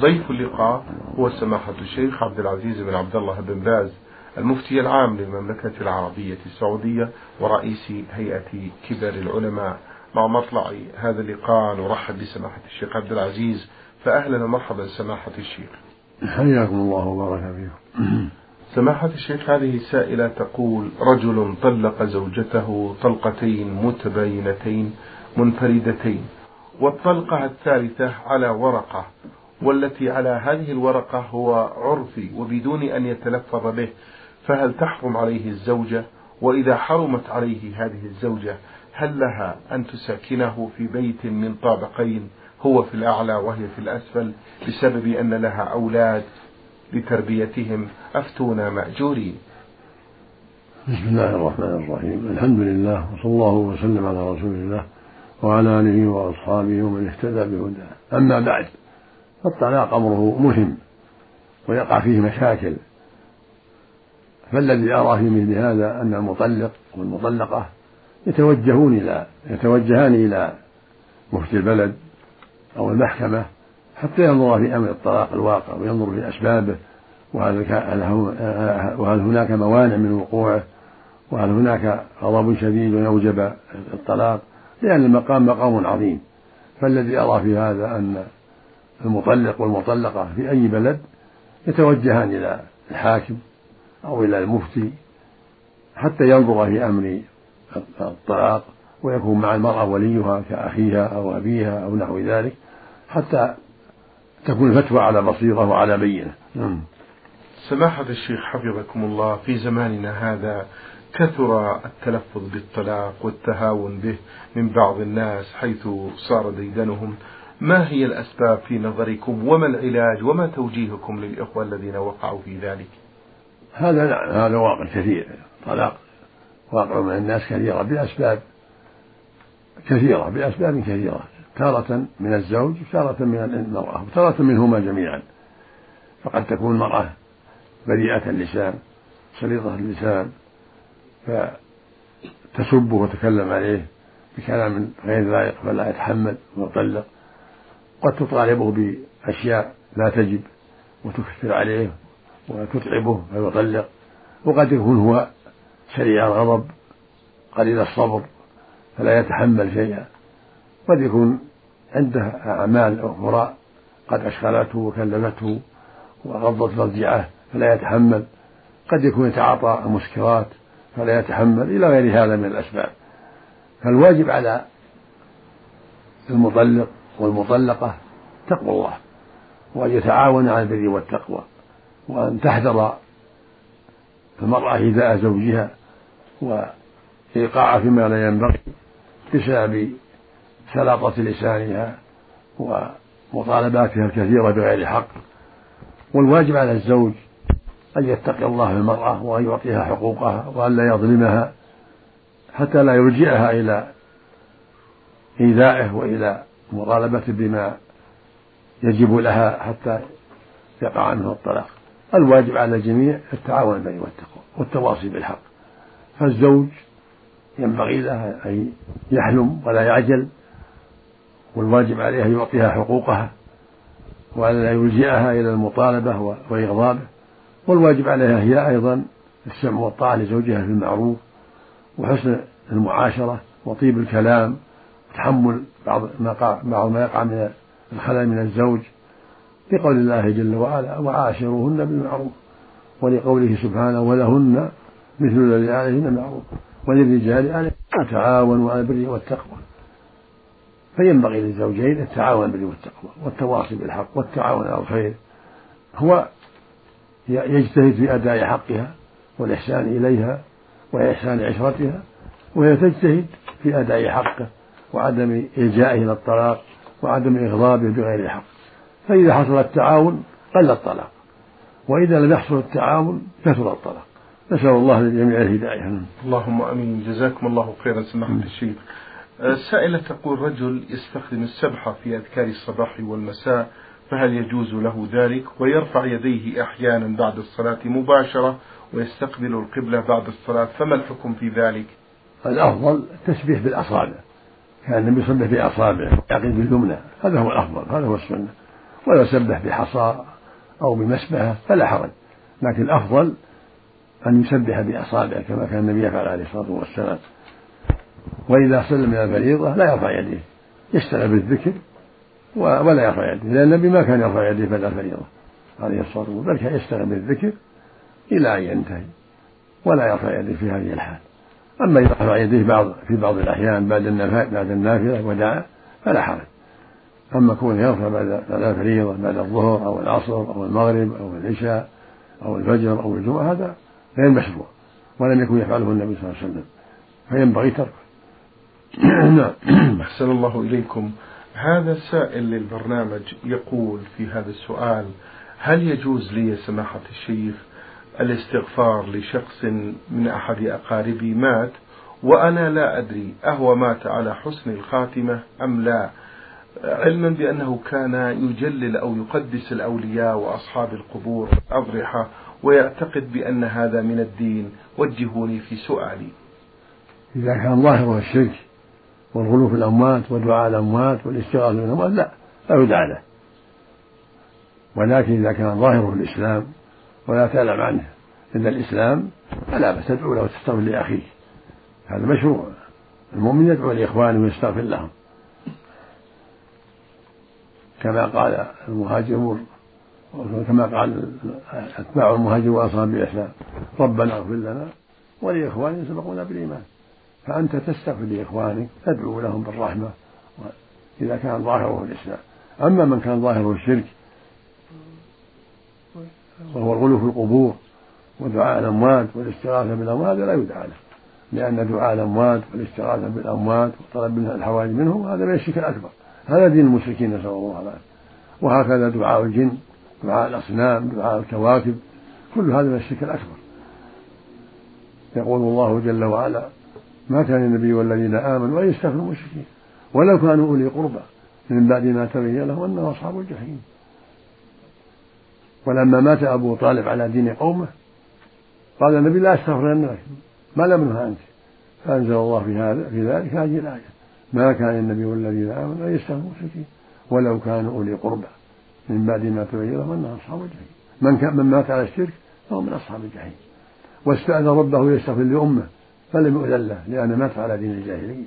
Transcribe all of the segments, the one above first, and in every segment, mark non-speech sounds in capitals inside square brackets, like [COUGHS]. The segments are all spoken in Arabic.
ضيف اللقاء هو سماحة الشيخ عبد العزيز بن عبد الله بن باز المفتي العام للمملكة العربية السعودية ورئيس هيئة كبر العلماء. مع مطلع هذا اللقاء نرحب بسماحة الشيخ عبد العزيز. فأهلا ومرحبا سماحة الشيخ. حياكم الله وبارك فيكم. [CLEARS THROAT] سماحة الشيخ هذه سائلة تقول رجل طلق زوجته طلقتين متباينتين منفردتين والطلقة الثالثة على ورقة. والتي على هذه الورقة هو عرفي وبدون أن يتلفظ به فهل تحرم عليه الزوجة؟ وإذا حرمت عليه هذه الزوجة هل لها أن تساكنه في بيت من طابقين هو في الأعلى وهي في الأسفل بسبب أن لها أولاد لتربيتهم؟ أفتونا مأجورين. بسم الله الرحمن الرحيم. الحمد لله وصلى الله وسلم على رسول الله وعلى آله وأصحابه ومن اهتدى بهداه. أما بعد فالطلاق أمره مهم ويقع فيه مشاكل فالذي أرى في مثل هذا أن المطلق والمطلقة يتوجهون إلى يتوجهان إلى مفتي البلد أو المحكمة حتى ينظر في أمر الطلاق الواقع وينظر في أسبابه وهل هناك موانع من وقوعه وهل هناك غضب شديد يوجب الطلاق لأن المقام مقام عظيم. فالذي أرى في هذا أن المطلق والمطلقة في أي بلد يتوجهان إلى الحاكم أو إلى المفتي حتى ينظر في أمر الطلاق ويكون مع المرأة وليها كأخيها أو أبيها أو نحو ذلك حتى تكون الفتوى على بصيرة وعلى بينة نعم. سماحة الشيخ حفظكم الله في زماننا هذا كثر التلفظ بالطلاق والتهاون به من بعض الناس حيث صار ديدنهم ما هي الأسباب في نظركم؟ وما العلاج؟ وما توجيهكم للإخوة الذين وقعوا في ذلك؟ هذا هذا واقع كثير طلاق واقع من الناس كثيرة بأسباب كثيرة بأسباب كثيرة تارة من الزوج وتارة من المرأة وتارة منهما جميعا. فقد تكون المرأة بريئة اللسان سليطة اللسان فتسبه وتكلم عليه بكلام غير لائق فلا يتحمل ويطلق. قد تطالبه بأشياء لا تجب وتكثر عليه وتتعبه فيطلق وقد يكون هو سريع الغضب قليل الصبر فلا يتحمل شيئا. قد يكون عنده أعمال أخرى قد أشغلته وكلفته وغضت مرجعه فلا يتحمل. قد يكون يتعاطى المسكرات فلا يتحمل إلى غير هذا من الأسباب. فالواجب على المطلق والمطلقة تقوى الله وأن يتعاون على البر والتقوى وأن تحذر المرأة إيذاء زوجها وإيقاعه فيما لا ينبغي بسبب سلاطة لسانها ومطالباتها الكثيرة بغير حق. والواجب على الزوج أن يتقي الله في المرأة وأن يعطيها حقوقها وأن لا يظلمها حتى لا يلجئها إلى إيذائه وإلى مطالبة بما يجب لها حتى يقع عنه الطلاق. الواجب على الجميع التعاون بين والتقوى والتواصي بالحق. فالزوج ينبغي له أن يحلم ولا يعجل والواجب عليه أن يعطيها حقوقها وأن لا يلجئها إلى المطالبة وإغضابه. والواجب عليها هي أيضا السمع والطاعة لزوجها في المعروف وحسن المعاشرة وطيب الكلام وتحمل بعض ما بعض ما يقع من الخلل من الزوج لقول الله جل وعلا وعاشروهن بالمعروف ولقوله سبحانه ولهن مثل الذي عليهن معروف وللرجال عليه تعاونوا على البر والتقوى فينبغي للزوجين التعاون بالبر والتقوى والتواصي بالحق والتعاون على الخير. هو يجتهد في أداء حقها والإحسان إليها وإحسان عشرتها وهي تجتهد في أداء حقه وعدم إلجائه إلى الطلاق وعدم إغضابه بغير حق فإذا حصل التعاون قل الطلاق وإذا لم يحصل التعاون كثر الطلاق. نسأل الله للجميع الهداية. اللهم أمين. جزاكم الله خيرا. سماحة الشيخ. السائلة تقول رجل يستخدم السبحة في أذكار الصباح والمساء فهل يجوز له ذلك؟ ويرفع يديه أحيانا بعد الصلاة مباشرة ويستقبل القبلة بعد الصلاة فما الحكم في ذلك؟ الأفضل التسبيح بالأصابع. كان النبي يصبح بأصابعه يعقد باليمنى هذا هو الأفضل هذا هو السنة. ولو سبح بحصى أو بمسبحة فلا حرج. لكن الأفضل أن يسبح بأصابعه كما كان النبي يفعل عليه الصلاة والسلام. وإذا سلم من الفريضة لا يرفع يديه. يشتغل بالذكر ولا يرفع يديه. لأن النبي ما كان يرفع يديه بعد الفريضة عليه الصلاة والسلام. بل كان يشتغل بالذكر إلى أن ينتهي. ولا يرفع يديه في هذه الحال. أما إذا رفع يديه بعض في بعض الأحيان بعد بعد النافلة ودعا فلا حرج. أما كونه يرفع بعد الفريضة بعد الظهر أو العصر أو المغرب أو العشاء أو الفجر أو الجمعة هذا غير مشروع ولم يكن يفعله النبي صلى الله عليه وسلم فينبغي تركه. [CLEARS THROAT] نعم. [CLEARS THROAT] أحسن الله إليكم. هذا سائل للبرنامج يقول في هذا السؤال هل يجوز لي سماحة الشيخ الاستغفار لشخص من أحد أقاربي مات وأنا لا أدري أهو مات على حسن الخاتمة أم لا. علما بأنه كان يجلل أو يقدس الأولياء وأصحاب القبور والأضرحة ويعتقد بأن هذا من الدين. وجهوني في سؤالي. إذا كان ظاهره الشرك والغلو في الأموات ودعاء الأموات والاستغاثة بالأموات لا لا يدعى له ولكن إذا كان ظاهره الإسلام ولا تعلم عنه. إلا الإسلام فلا بأس تدعو له وتستغفر لأخيك هذا مشروع. المؤمن يدعو لإخوانه ويستغفر لهم. كما قال المهاجرون كما قال أتباع المهاجر وأصحاب الإسلام ربنا اغفر لنا ولإخواننا سبقونا بالإيمان. فأنت تستغفر لإخوانك تدعو لهم بالرحمة إذا كان ظاهره الإسلام. أما من كان ظاهره الشرك وهو الغلو في القبور ودعاء الأموات والاستغاثة بالأموات لا يدعى له. لأن دعاء الأموات والاستغاثة بالأموات وطلب منها الحوائج منهم هذا من الشرك الأكبر. هذا دين المشركين نسأل الله العافية. وهكذا دعاء الجن دعاء الأصنام دعاء الكواكب كل هذا من الشرك الأكبر. يقول الله جل وعلا ما كان النبي والذين آمنوا أن يستغفروا المشركين ولو كانوا أولي قربى من بعد ما تبين لهم أنهم أصحاب الجحيم. ولما مات أبو طالب على دين قومه قال النبي لا أستغفرن لك ما لم نهى عنك. فأنزل الله في هذا في ذلك هذه الآية. ما كان النبي والذين آمنوا أن يستغفروا المشركين ولو كانوا أولي قربى. من بعد ما تبين لهم أنهم أصحاب الجحيم. من كان من مات على الشرك فهو من أصحاب الجحيم. واستأذن ربه يستغفر لأمه فلم يؤذن له لأنه مات على دين الجاهلية.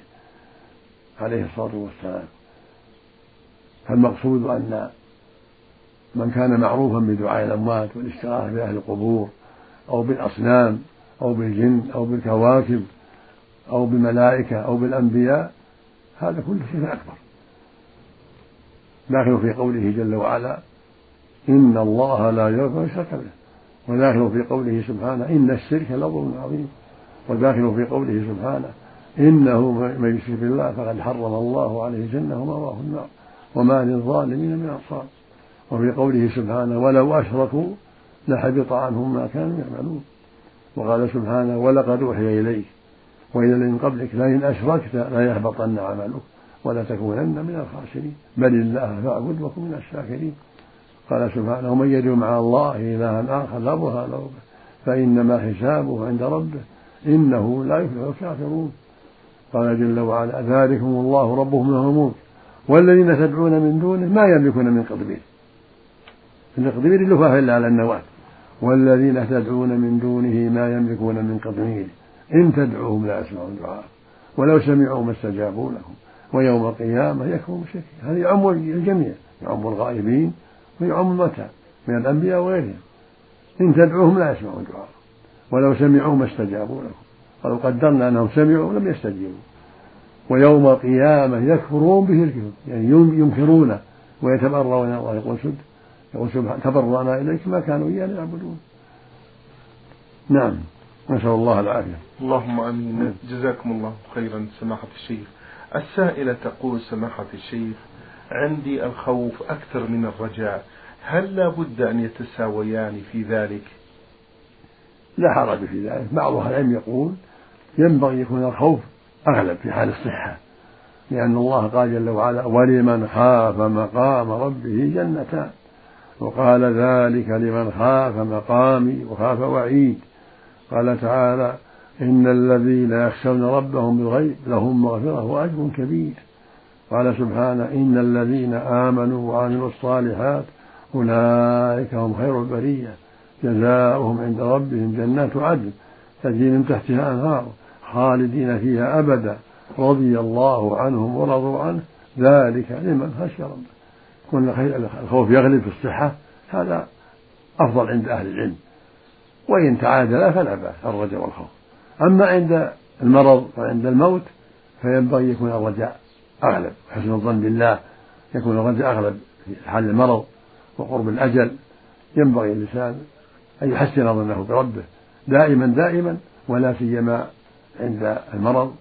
عليه الصلاة والسلام. فالمقصود أن من كان معروفا بدعاء الأموات والاستغاثة بأهل القبور أو بالأصنام أو بالجن أو بالكواكب أو بالملائكة أو بالأنبياء هذا كله شيء أكبر. داخل في قوله جل وعلا إن الله لا يغفر يشرك به. وداخل في قوله سبحانه إن الشرك لظلم عظيم. وداخل في قوله سبحانه إنه من يشرك بالله فقد حرم الله عليه الجنة ومأواه النار. وما للظالمين من أنصار. وفي قوله سبحانه ولو أشركوا لحبط عنهم ما كانوا يعملون وقال سبحانه ولقد أوحي إليك وإلى من قبلك لئن أشركت ليحبطن عملك ولتكونن من الخاسرين. بل الله فاعبد وكن من الشاكرين قال سبحانه ومن يدعو مع الله إلها آخر لا برهان له فإنما حسابه عند ربه إنه لا يفلح الكافرون قال جل وعلا ذلكم الله ربهم له الملك والذين تدعون من دونه ما يملكون من قطمير القطمير اللفافة إلا على النواة. والذين تدعون من دونه ما يملكون من قطمير إن تدعوهم لا يسمعوا الدعاء. ولو سمعوا ما استجابوا لكم ويوم القيامة يكفرون بشرك هذا يعم الجميع. يعم الغائبين ويعم الموتى من الأنبياء وغيرهم. إن تدعوهم لا يسمعوا الدعاء. ولو سمعوا ما استجابوا لكم ولو قدرنا أنهم سمعوا لم يستجيبوا. ويوم القيامة يكفرون بشركهم يعني ينكرونه ويتبرؤون من الله يقول سبحانه تبرأنا إليك ما كانوا إيانا يعبدون. نعم. نسأل الله العافية. اللهم آمين. جزاكم الله خيرا سماحة الشيخ. السائلة تقول سماحة الشيخ عندي الخوف أكثر من الرجاء. هل لا بد أن يتساويان في ذلك؟ لا حرج في ذلك. بعض أهل العلم يقول ينبغي يكون الخوف أغلب في حال الصحة لأن الله قال جل وعلا ولمن خاف مقام ربه جنتان. وقال ذلك لمن خاف مقامي وخاف وعيد. قال تعالى إن الذين يخشون ربهم بالغيب لهم مغفرة وأجر كبير. قال سبحانه إن الذين آمنوا وعملوا الصالحات أولئك هم خير البرية. جزاؤهم عند ربهم جنات عدن تجري من تحتها أنهار خالدين فيها أبدا. رضي الله عنهم ورضوا عنه. ذلك لمن خشي ربه. كون الخوف يغلب في الصحة هذا أفضل عند أهل العلم. وإن تعادل فلا بأس الرجاء والخوف. أما عند المرض وعند الموت فينبغي يكون الرجاء أغلب. حسن الظن بالله يكون الرجاء أغلب في حال المرض وقرب الأجل. ينبغي الإنسان أن يحسن ظنه بربه. دائما دائما ولا سيما عند المرض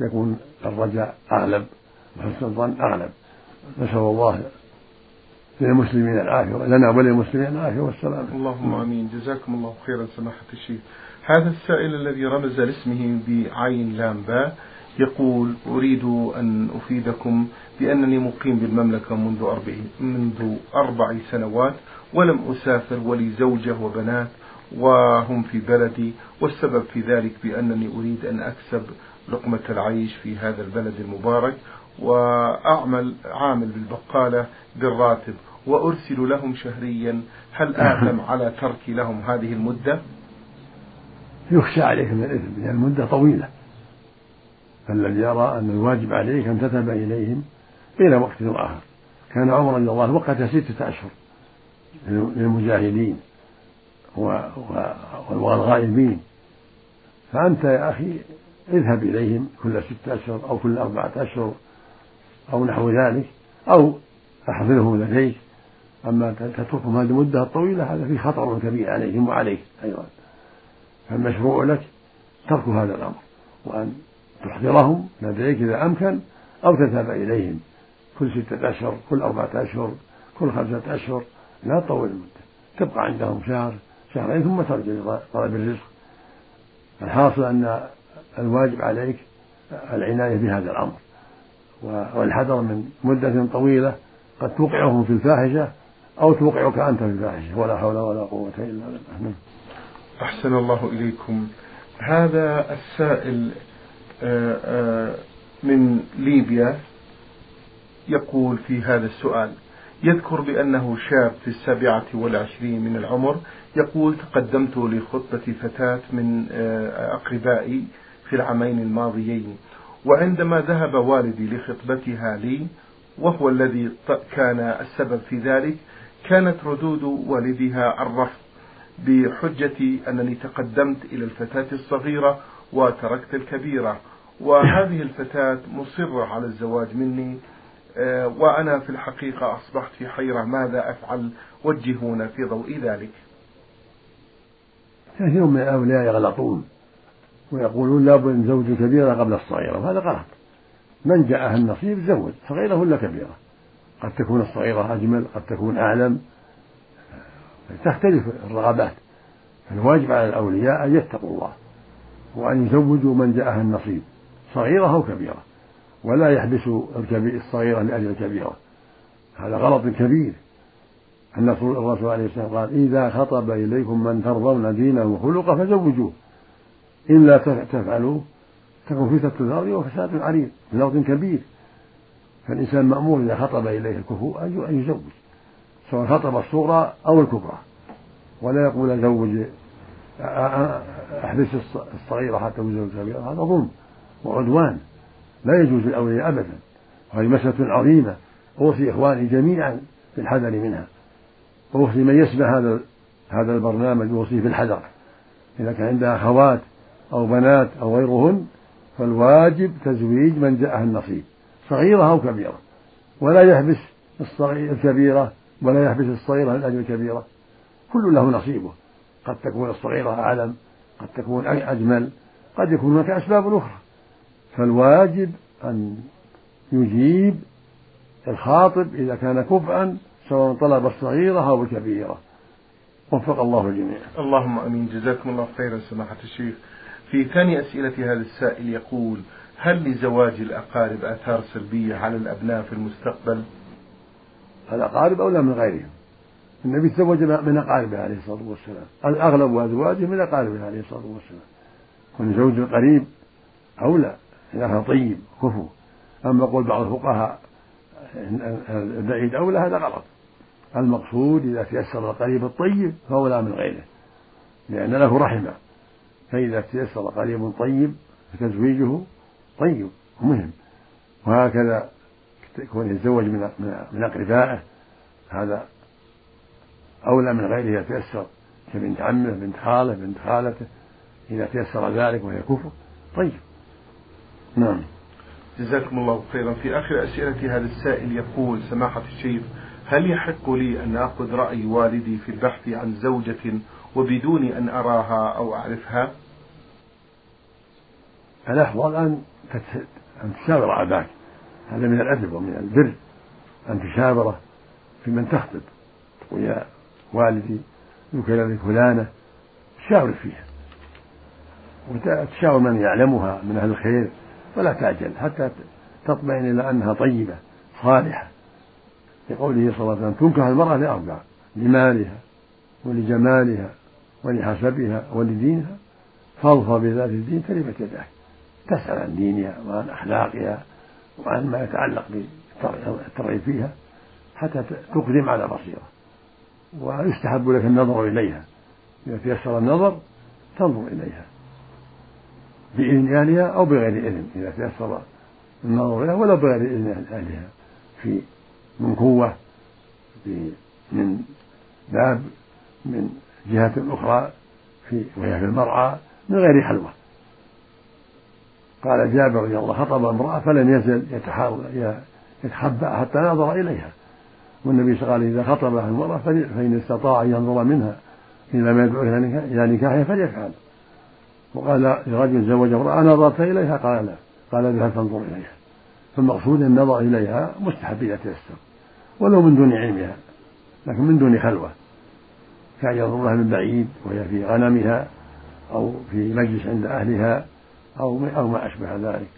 يكون الرجاء أغلب وحسن الظن أغلب. نسأل الله للمسلمين العافية لنا وللمسلمين العافية والسلامة. اللهم آمين. جزاكم الله خيرا سماحة الشيخ. هذا السائل الذي رمز لاسمه بعين لام باء يقول أريد أن أفيدكم بأنني مقيم بالمملكة منذ أربع منذ أربع سنوات ولم أسافر ولي زوجة وبنات وهم في بلدي والسبب في ذلك بأنني أريد أن أكسب لقمة العيش في هذا البلد المبارك وأعمل عامل بالبقالة بالراتب وأرسل لهم شهريا. هل آثم [LAUGHS] على ترك لهم هذه المدة؟ يخشى عليك من الإثم لأن المدة طويلة. فالذي يرى أن الواجب عليك أن تذهب إليهم إلى وقت آخر. كان عمر رضي الله وقت ستة أشهر للمجاهدين والغائبين. فأنت يا أخي اذهب إليهم كل ستة أشهر أو كل أربعة أشهر. أو نحو ذلك أو أحضرهم لديك. أما تتركهم هذه المدة الطويلة هذا فيه خطر كبير عليهم وعليك أيضا. فالمشروع لك ترك هذا الأمر وأن تحضرهم لديك إذا أمكن أو تذهب إليهم. كل ستة أشهر كل أربعة أشهر كل خمسة أشهر لا تطول المدة. تبقى عندهم شهر شهرين ثم ترجع لطلب الرزق. الحاصل أن الواجب عليك العناية بهذا الأمر. والحذر من مدة طويلة قد توقعهم في الفاحشة أو توقعك أنت في الفاحشة ولا حول ولا قوة إلا بالله. نعم. أحسن الله إليكم. هذا السائل آه، آه، من ليبيا يقول في هذا السؤال يذكر بأنه شاب في السابعة والعشرين من العمر يقول تقدمت لخطبة فتاة من آه، أقربائي في العامين الماضيين. وعندما ذهب والدي لخطبتها لي وهو الذي كان السبب في ذلك كانت ردود والدها الرفض بحجة أنني تقدمت إلى الفتاة الصغيرة وتركت الكبيرة. وهذه الفتاة مصرة على الزواج مني آه، وأنا في الحقيقة أصبحت في حيرة ماذا أفعل؟ وجهونا في ضوء ذلك. كثير من الأولياء يغلطون ويقولون لابد من زوج كبيرة قبل الصغيرة وهذا غلط. من جاءها النصيب زوج صغيرة ولا كبيرة؟ قد تكون الصغيرة أجمل قد تكون أعلم. تختلف الرغبات. فالواجب على الأولياء أن يتقوا الله وأن يزوجوا من جاءها النصيب صغيرة أو كبيرة. ولا يحبسوا الصغيرة لأجل الكبيرة. هذا غلط كبير. أن الرسول عليه الصلاة والسلام قال إذا خطب إليكم من ترضون دينه وخلقه فزوجوه. إلا تفعلوا تكون فتنة الأرض وفساد عريض من أرض كبير. فالإنسان مأمور إذا خطب إليه الكفو أن يزوج سواء خطب الصغرى أو الكبرى. ولا يقول زوج أحبس الصغيرة حتى تزوج الكبيرة هذا ظلم وعدوان. لا يجوز للأولياء أبدا وهذه مسألة عظيمة. أوصي إخواني جميعا بالحذر منها. أوصي من يسمع هذا هذا البرنامج أوصيه بالحذر إذا كان عندها أخوات أو بنات أو غيرهن فالواجب تزويج من جاءها النصيب. صغيرة أو كبيرة. ولا يحبس الكبيرة ولا يحبس الصغيرة من أجل الكبيرة. كل له نصيبه. قد تكون الصغيرة أعلم قد تكون أجمل قد يكون هناك أسباب أخرى. فالواجب أن يجيب الخاطب إذا كان كفءا سواء طلب الصغيرة أو الكبيرة. وفق الله الجميع اللهم آمين. جزاكم الله خيرا سماحة الشيخ. في ثاني أسئلة هذا السائل يقول هل لزواج الأقارب آثار سلبية على الأبناء في المستقبل؟ الأقارب أولى من غيرهم. النبي تزوج من أقاربه عليه الصلاة والسلام. الأغلب أزواجه من أقاربه عليه الصلاة والسلام. كون زوج القريب أولى إذا كان طيب كفو. أما قول بعض الفقهاء البعيد أولى هذا غلط. المقصود إذا تيسر القريب الطيب فأولى من غيره لأن له رحمة. فإذا تيسر قريب طيب فتزويجه طيب ومهم وهكذا يكون يتزوج من من أقربائه هذا أولى من غيره إذا تيسر كبنت عمه بنت خاله بنت خالته إذا تيسر ذلك وهي كفر طيب. نعم. جزاكم الله خيرا. في آخر أسئلة هذا السائل يقول سماحة الشيخ هل يحق لي أن آخذ رأي والدي في البحث عن زوجة وبدون أن أراها أو أعرفها. الأفضل أن أن تشاور أباك هذا من الأدب ومن البر أن تشاوره في من تخطب. تقول يا والدي ذكر لي فلانة. شاور فيها. وتشاور من يعلمها من أهل الخير. ولا تعجل حتى تطمئن إلى أنها طيبة صالحة. لقوله صلى الله عليه وسلم تنكح المرأة لأربع لمالها ولجمالها. ولحسبها ولدينها فاظفر بذات الدين تربت يداك تسأل عن دينها وعن أخلاقها وعن ما يتعلق بالترغيب فيها حتى تقدم على بصيرة. ويستحب لك النظر إليها. إذا تيسر النظر تنظر إليها بإذن أهلها أو بغير إذن. إذا تيسر النظر إليها ولو بغير إذن أهلها. في من قوة من باب من جهة أخرى في وهي في المرعى من غير حلوة. قال جابر رضي الله خطب امرأة فلم يزل يتخبأ حتى نظر إليها. والنبي صلى الله عليه وسلم إذا خطب المرأة فإن استطاع أن ينظر منها. إلى ما يدعو إلى نكاحها فليفعل. وقال لرجل زوج امرأة نظرت إليها؟ قال لا. قال اذهب فانظر إليها. فالمقصود النظر إليها مستحب إذا تيسر ولو من دون علمها لكن من دون خلوة. كأن ينظر لها من بعيد وهي في غنمها أو في مجلس عند أهلها أو أو ما أشبه ذلك.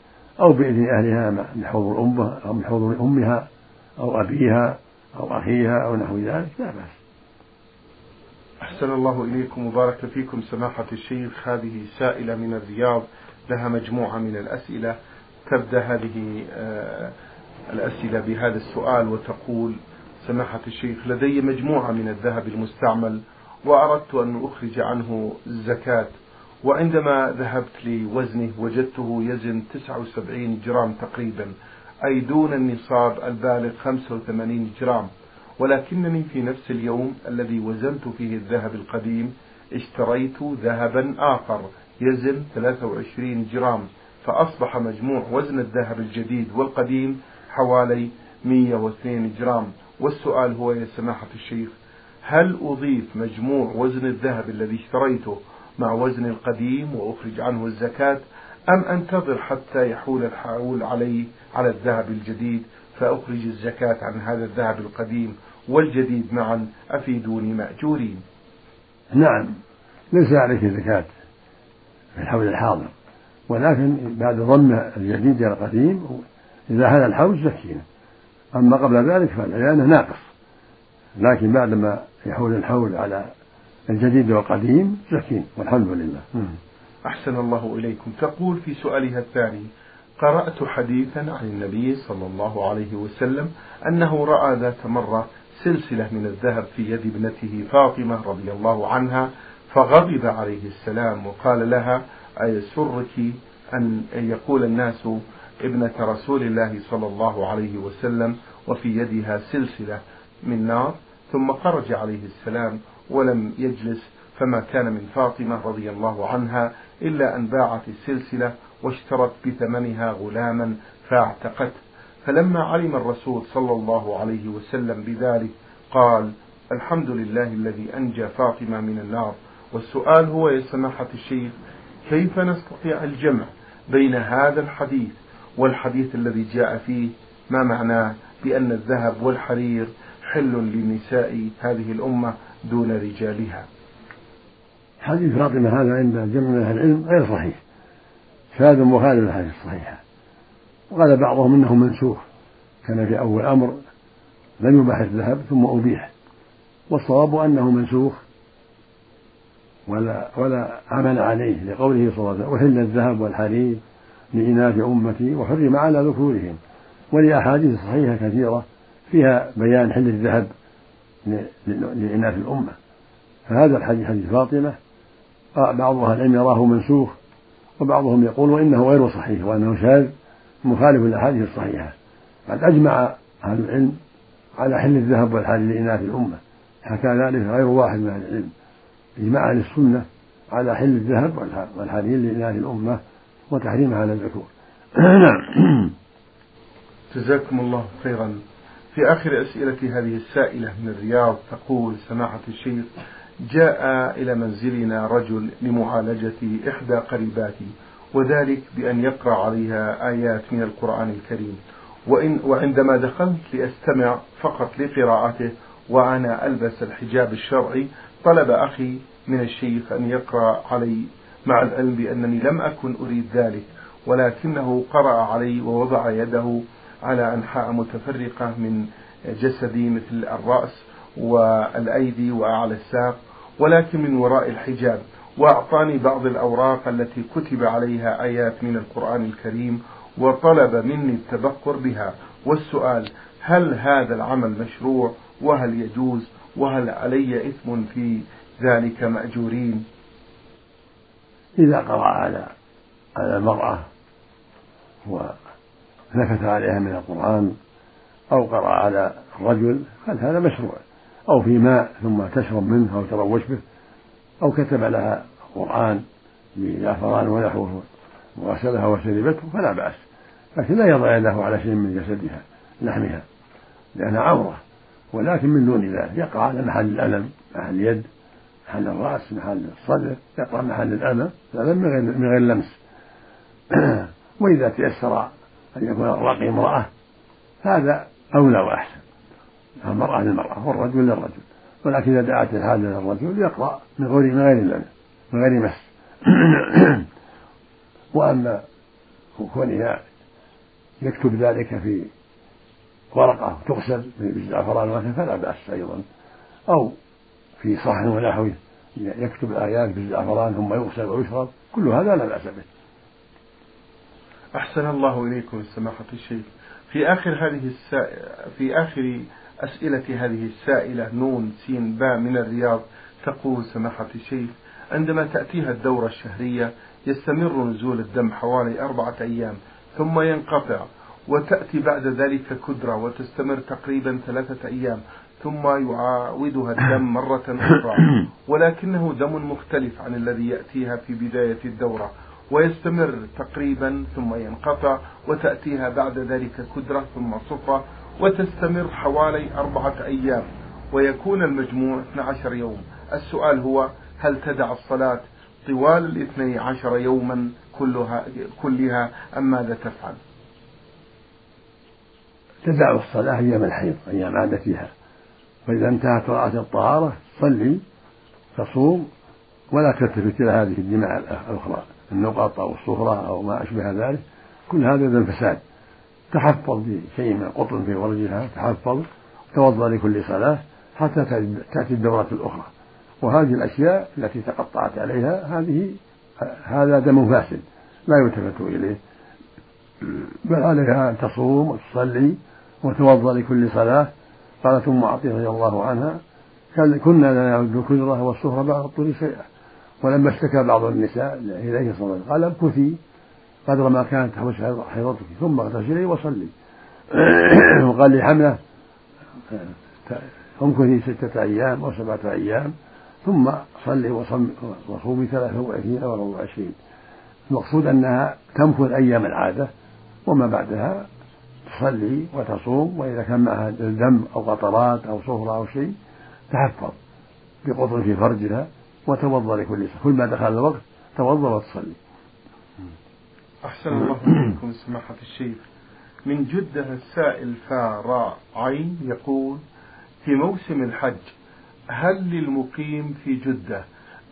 أو بإذن أهلها من حضور أمها أو من حضور أمها أو أبيها أو أخيها أو نحو ذلك لا بأس. أحسن الله إليكم وبارك فيكم سماحة الشيخ. هذه سائلة من الرياض لها مجموعة من الأسئلة. تبدأ هذه آه، الأسئلة بهذا السؤال وتقول سماحة الشيخ لدي مجموعة من الذهب المستعمل وأردت أن أخرج عنه الزكاة. وعندما ذهبت لوزنه وجدته يزن 79 جرام تقريبا أي دون النصاب البالغ 85 جرام. ولكنني في نفس اليوم الذي وزنت فيه الذهب القديم اشتريت ذهبا آخر يزن 23 جرام. فأصبح مجموع وزن الذهب الجديد والقديم حوالي 102 جرام. والسؤال هو يا سماحة الشيخ هل أضيف مجموع وزن الذهب الذي اشتريته مع وزن القديم وأخرج عنه الزكاة أم أنتظر حتى يحول الحول علي على الذهب الجديد فأخرج الزكاة عن هذا الذهب القديم والجديد معا أفيدوني مأجورين. نعم ليس عليك زكاة في الحول الحاضر ولكن بعد ضم الجديد إلى القديم إذا هذا الحول زكينا. أما قبل ذلك لأنه ناقص. لكن بعدما يحول الحول على الجديد والقديم زكين والحمد لله. أحسن الله إليكم. تقول في سؤالها الثاني قرأت حديثا عن النبي صلى الله عليه وسلم أنه رأى ذات مرة سلسلة من الذهب في يد ابنته فاطمة رضي الله عنها فغضب عليه السلام وقال لها أيسرك أن يقول الناس ابنة رسول الله صلى الله عليه وسلم وفي يدها سلسلة من نار ثم خرج عليه السلام ولم يجلس فما كان من فاطمة رضي الله عنها إلا أن باعت السلسلة واشترت بثمنها غلاما فاعتقته. فلما علم الرسول صلى الله عليه وسلم بذلك قال الحمد لله الذي أنجى فاطمة من النار. والسؤال هو يا سماحة الشيخ كيف نستطيع الجمع بين هذا الحديث والحديث الذي جاء فيه ما معناه بأن الذهب والحرير حل لنساء هذه الأمة دون رجالها؟ حديث فاطمة هذا عند جمع من أهل العلم غير صحيح. شاذ مخالف الحديث الصحيحة. وقال بعضهم إنه منسوخ كان في أول أمر لم يباح الذهب ثم أبيح. والصواب أنه منسوخ ولا ولا عمل عليه لقوله صلى الله عليه وسلم احل الذهب والحرير. لإناث أمتي وحرم على ذكورهم. ولأحاديث صحيحة كثيرة فيها بيان حل الذهب لإناث الأمة. فهذا الحديث حديث فاطمة. بعض أهل العلم يراه منسوخ وبعضهم يقول وإنه غير صحيح وأنه شاذ مخالف للأحاديث الصحيحة. قد أجمع أهل العلم على حل الذهب والحرير لإناث الأمة. حكى ذلك غير واحد من أهل العلم. إجماع أهل السنة على حل الذهب والحرير لإناث الأمة. وتحريمها على الذكور. [CLEARS THROAT] نعم. [CLEARS THROAT] جزاكم الله خيرا. في آخر أسئلة هذه السائلة من الرياض تقول سماحة الشيخ جاء إلى منزلنا رجل لمعالجة إحدى قريباتي وذلك بأن يقرأ عليها آيات من القرآن الكريم. وإن وعندما دخلت لأستمع فقط لقراءته وأنا ألبس الحجاب الشرعي طلب أخي من الشيخ أن يقرأ علي مع العلم بأنني لم أكن أريد ذلك ولكنه قرأ علي ووضع يده على أنحاء متفرقة من جسدي مثل الرأس والأيدي وأعلى الساق ولكن من وراء الحجاب وأعطاني بعض الأوراق التي كتب عليها آيات من القرآن الكريم وطلب مني التبقر بها. والسؤال هل هذا العمل مشروع؟ وهل يجوز؟ وهل علي إثم في ذلك مأجورين؟ إذا قرأ على على المرأة ونكت عليها من القرآن أو قرأ على الرجل هل هذا مشروع. أو في ماء ثم تشرب منه أو تروش به أو كتب لها قرآن بزعفران ونحوه وغسلها وشربته فلا بأس. لكن لا يضع يده على شيء من جسدها لحمها لأنها عورة ولكن من دون ذلك يقع على محل الألم محل اليد. محل الرأس محل الصدر يقع محل الألم الألم من غير من غير لمس. [CLEARS THROAT] وإذا تيسر أن يكون الراقي امرأة هذا أولى وأحسن. المرأة للمرأة والرجل للرجل. ولكن إذا دعت الحاجة للرجل يقرأ من غير من غير لمس من غير مس. [CLEARS THROAT] وأما كونها يكتب ذلك في ورقة تغسل بالزعفران وغسل فلا بأس أيضا. أو في صحن ونحوه يكتب الآيات بالزعفران ثم يغسل ويشرب كل هذا لا بأس به. أحسن الله إليكم سماحة الشيخ. في آخر هذه السا... في آخر أسئلة هذه السائلة نون سين باء من الرياض تقول سماحة الشيخ عندما تأتيها الدورة الشهرية يستمر نزول الدم حوالي أربعة أيام ثم ينقطع وتأتي بعد ذلك كدرة وتستمر تقريبا ثلاثة أيام ثم يعاودها الدم [COUGHS] مرة أخرى. [COUGHS] ولكنه دم مختلف عن الذي يأتيها في بداية الدورة. ويستمر تقريبا ثم ينقطع وتأتيها بعد ذلك كدرة ثم صفرة وتستمر حوالي أربعة أيام. ويكون المجموع 12 يوم. السؤال هو هل تدع الصلاة طوال الاثني عشر يوما كلها, كلها أم ماذا تفعل؟ تدع الصلاة أيام الحيض أيام عادتها. فإذا انتهت رأت الطهارة صلي تصوم ولا تلتفت إلى هذه الدماء الأخرى النقط أو الصفرة أو ما أشبه ذلك. كل هذا من الفساد تحفظ بشيء من قطن في فرجها تحفظ توضأ لكل صلاة حتى تأتي الدورة الأخرى. وهذه الأشياء التي تقطعت عليها هذه هذا دم فاسد لا يلتفت إليه. بل عليها أن تصوم وتصلي وتوضأ لكل صلاة قالت أم عطية رضي الله عنها كنا لا نعد الكدرة والصهرة بعد الطول شيئا. ولما اشتكى بعض النساء إليه صلى الله عليه وسلم قال امكثي قدر ما كانت تحوش حيضتك ثم اغتسلي وصلي. [CLEARS THROAT] وقال لحمله امكثي ستة أيام أو سبعة أيام ثم صلي وصومي ثلاثة وعشرين أو أربعة وعشرين. المقصود أنها تمكث أيام العادة وما بعدها تصلي وتصوم وإذا كان معها دم أو قطرات أو صهرة أو شيء تحفظ بقطر في فرجها وتوضأ لكل صلاة. كل ما دخل الوقت توضأ وتصلي. أحسن الله إليكم سماحة الشيخ. من جدة السائل فاراء عين يقول في موسم الحج هل للمقيم في جدة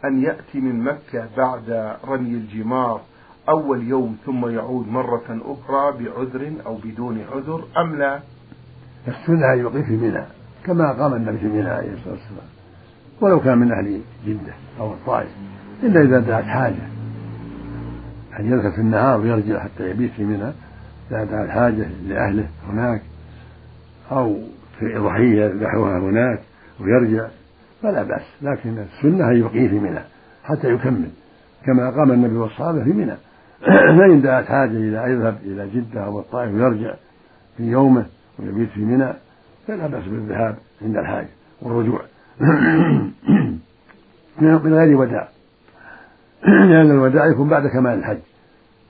أن يأتي من مكة بعد رمي الجمار أول يوم ثم يعود مرة أخرى بعذر أو بدون عذر أم لا؟ السنة أن يقيم في منى كما قام النبي في منى عليه الصلاة والسلام. ولو كان من أهل جدة أو الطائف إلا إذا دعت حاجة. أن يذهب في النهار ويرجع حتى يبيت في منى إذا دعا الحاجة لأهله هناك أو في ضحية يذبحها هناك ويرجع فلا بأس. لكن السنة أن يقيم في منى حتى يكمل كما قام النبي والصحابة في منى. [CLEARS THROAT] فإن دعت حاجة إلى يذهب إلى جدة أو الطائف ويرجع في يومه ويبيت في منى فلا بأس بالذهاب عند الحاجة والرجوع. [CLEARS THROAT] من غير وداع. [CLEARS THROAT] لأن الوداع يكون بعد كمال الحج.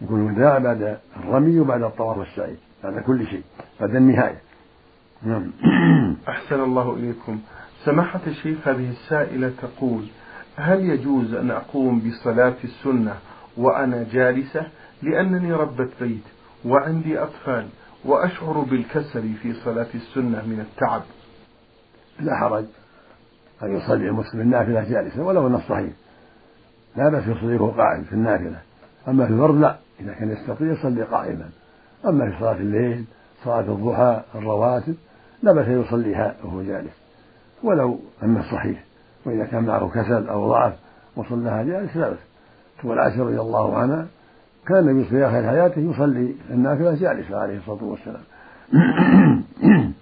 يكون الوداع بعد الرمي وبعد الطواف والسعي بعد كل شيء بعد النهاية. نعم. أحسن الله إليكم. سماحة الشيخ هذه السائلة تقول هل يجوز أن أقوم بصلاة السنة وأنا جالسة لأنني ربة بيت وعندي أطفال وأشعر بالكسل في صلاة السنة من التعب. لا حرج. أن يصلي المسلم النافلة جالسا ولو أنه صحيح لا بأس يصلي وهو قاعد في النافلة. أما في الفرض لا. إذا كان يستطيع يصلي قائما. أما في صلاة الليل صلاة الضحى الرواتب لا بأس يصليها وهو جالس. ولو أنه صحيح وإذا كان معه كسل أو ضعف وصلىها جالس لا بأس. عائشة رضي الله عنها كان النبي في آخر حياته يصلي النافلة جالسة عليه الصلاة والسلام. [CLEARS THROAT]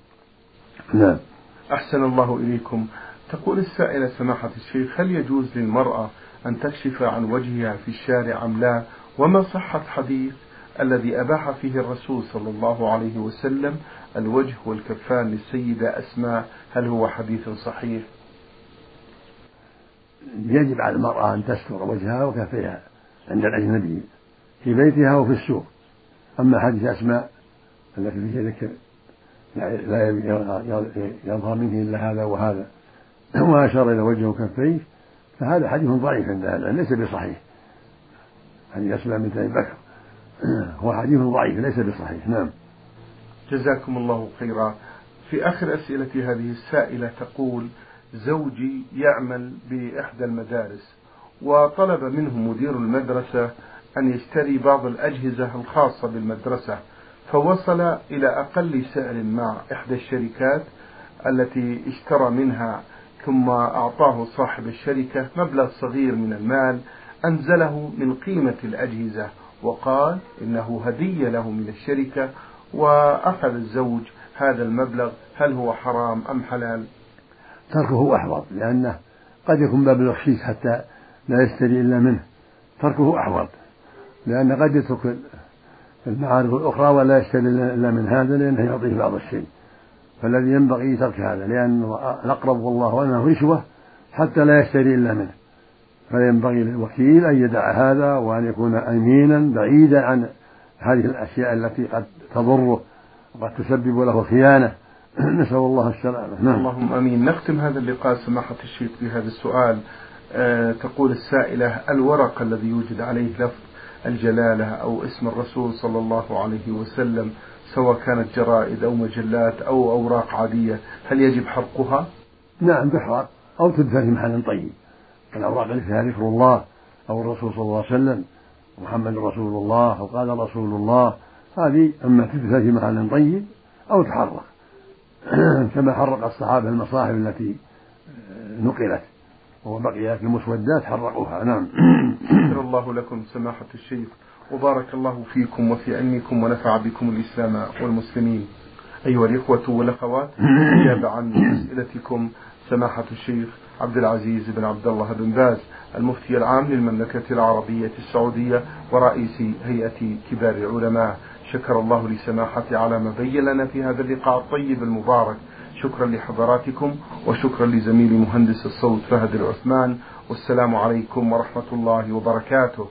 نعم. أحسن الله إليكم. تقول السائلة سماحة الشيخ هل يجوز للمرأة أن تكشف عن وجهها في الشارع أم لا؟ وما صحة حديث الذي أباح فيه الرسول صلى الله عليه وسلم الوجه والكفان للسيدة أسماء؟ هل هو حديث صحيح؟ يجب على المرأة أن تستر وجهها وكفيها عند الأجنبي في بيتها وفي السوق. أما حديث أسماء التي فيها ذكر لا يظهر منه إلا هذا وهذا وأشار إلى وجهه وكفيه فهذا حديث ضعيف عند أهل ليس بصحيح. حديث أسماء بنت أبي بكر. [CLEARS THROAT] هو حديث ضعيف ليس بصحيح. نعم. جزاكم الله خيرا. في آخر أسئلة هذه السائلة تقول زوجي يعمل بإحدى المدارس وطلب منه مدير المدرسة أن يشتري بعض الأجهزة الخاصة بالمدرسة فوصل إلى أقل سعر مع إحدى الشركات التي اشترى منها ثم أعطاه صاحب الشركة مبلغ صغير من المال أنزله من قيمة الأجهزة وقال إنه هدية له من الشركة وأخذ الزوج هذا المبلغ هل هو حرام أم حلال. تركه أحوط لأنه قد يكون مبلغ شيك حتى لا يشتري إلا منه. تركه أحوط لأن قد يترك المعارف الأخرى ولا يشتري إلا من هذا لأنه يعطيه بعض الشيء. فالذي ينبغي ترك هذا لأنه الأقرب والله أنه رشوة حتى لا يشتري إلا منه. فينبغي للوكيل أن يدع هذا وأن يكون أمينا بعيدا عن هذه الأشياء التي قد تضره وقد تسبب له خيانة. [CLEARS THROAT] نسأل الله السلامة. نعم. اللهم آمين. نختم هذا اللقاء سماحة الشيخ بهذا السؤال. أه تقول السائلة الورق الذي يوجد عليه لفظ الجلالة أو اسم الرسول صلى الله عليه وسلم سواء كانت جرائد أو مجلات أو أوراق عادية هل يجب حرقها؟ نعم تحرق أو تدفن في محل طيب. الأوراق التي فيها ذكر الله أو الرسول صلى الله عليه وسلم محمد رسول الله أو قال رسول الله هذه أما تدفن في محل طيب أو تحرق. [CLEARS THROAT] كما حرق الصحابة المصاحف التي نقلت وبقيت المسودات حرقوها. نعم. [CLEARS THROAT] شكر الله لكم سماحة الشيخ. وبارك الله فيكم وفي علمكم ونفع بكم الإسلام والمسلمين. أيها الإخوة والأخوات [CLEARS THROAT] أجاب عن أسئلتكم سماحة الشيخ عبد العزيز بن عبد الله بن باز المفتي العام للمملكة العربية السعودية ورئيس هيئة كبار العلماء. شكر الله لسماحته على ما بين لنا في هذا اللقاء الطيب المبارك. شكرا لحضراتكم وشكرا لزميلي مهندس الصوت فهد العثمان. والسلام عليكم ورحمة الله وبركاته.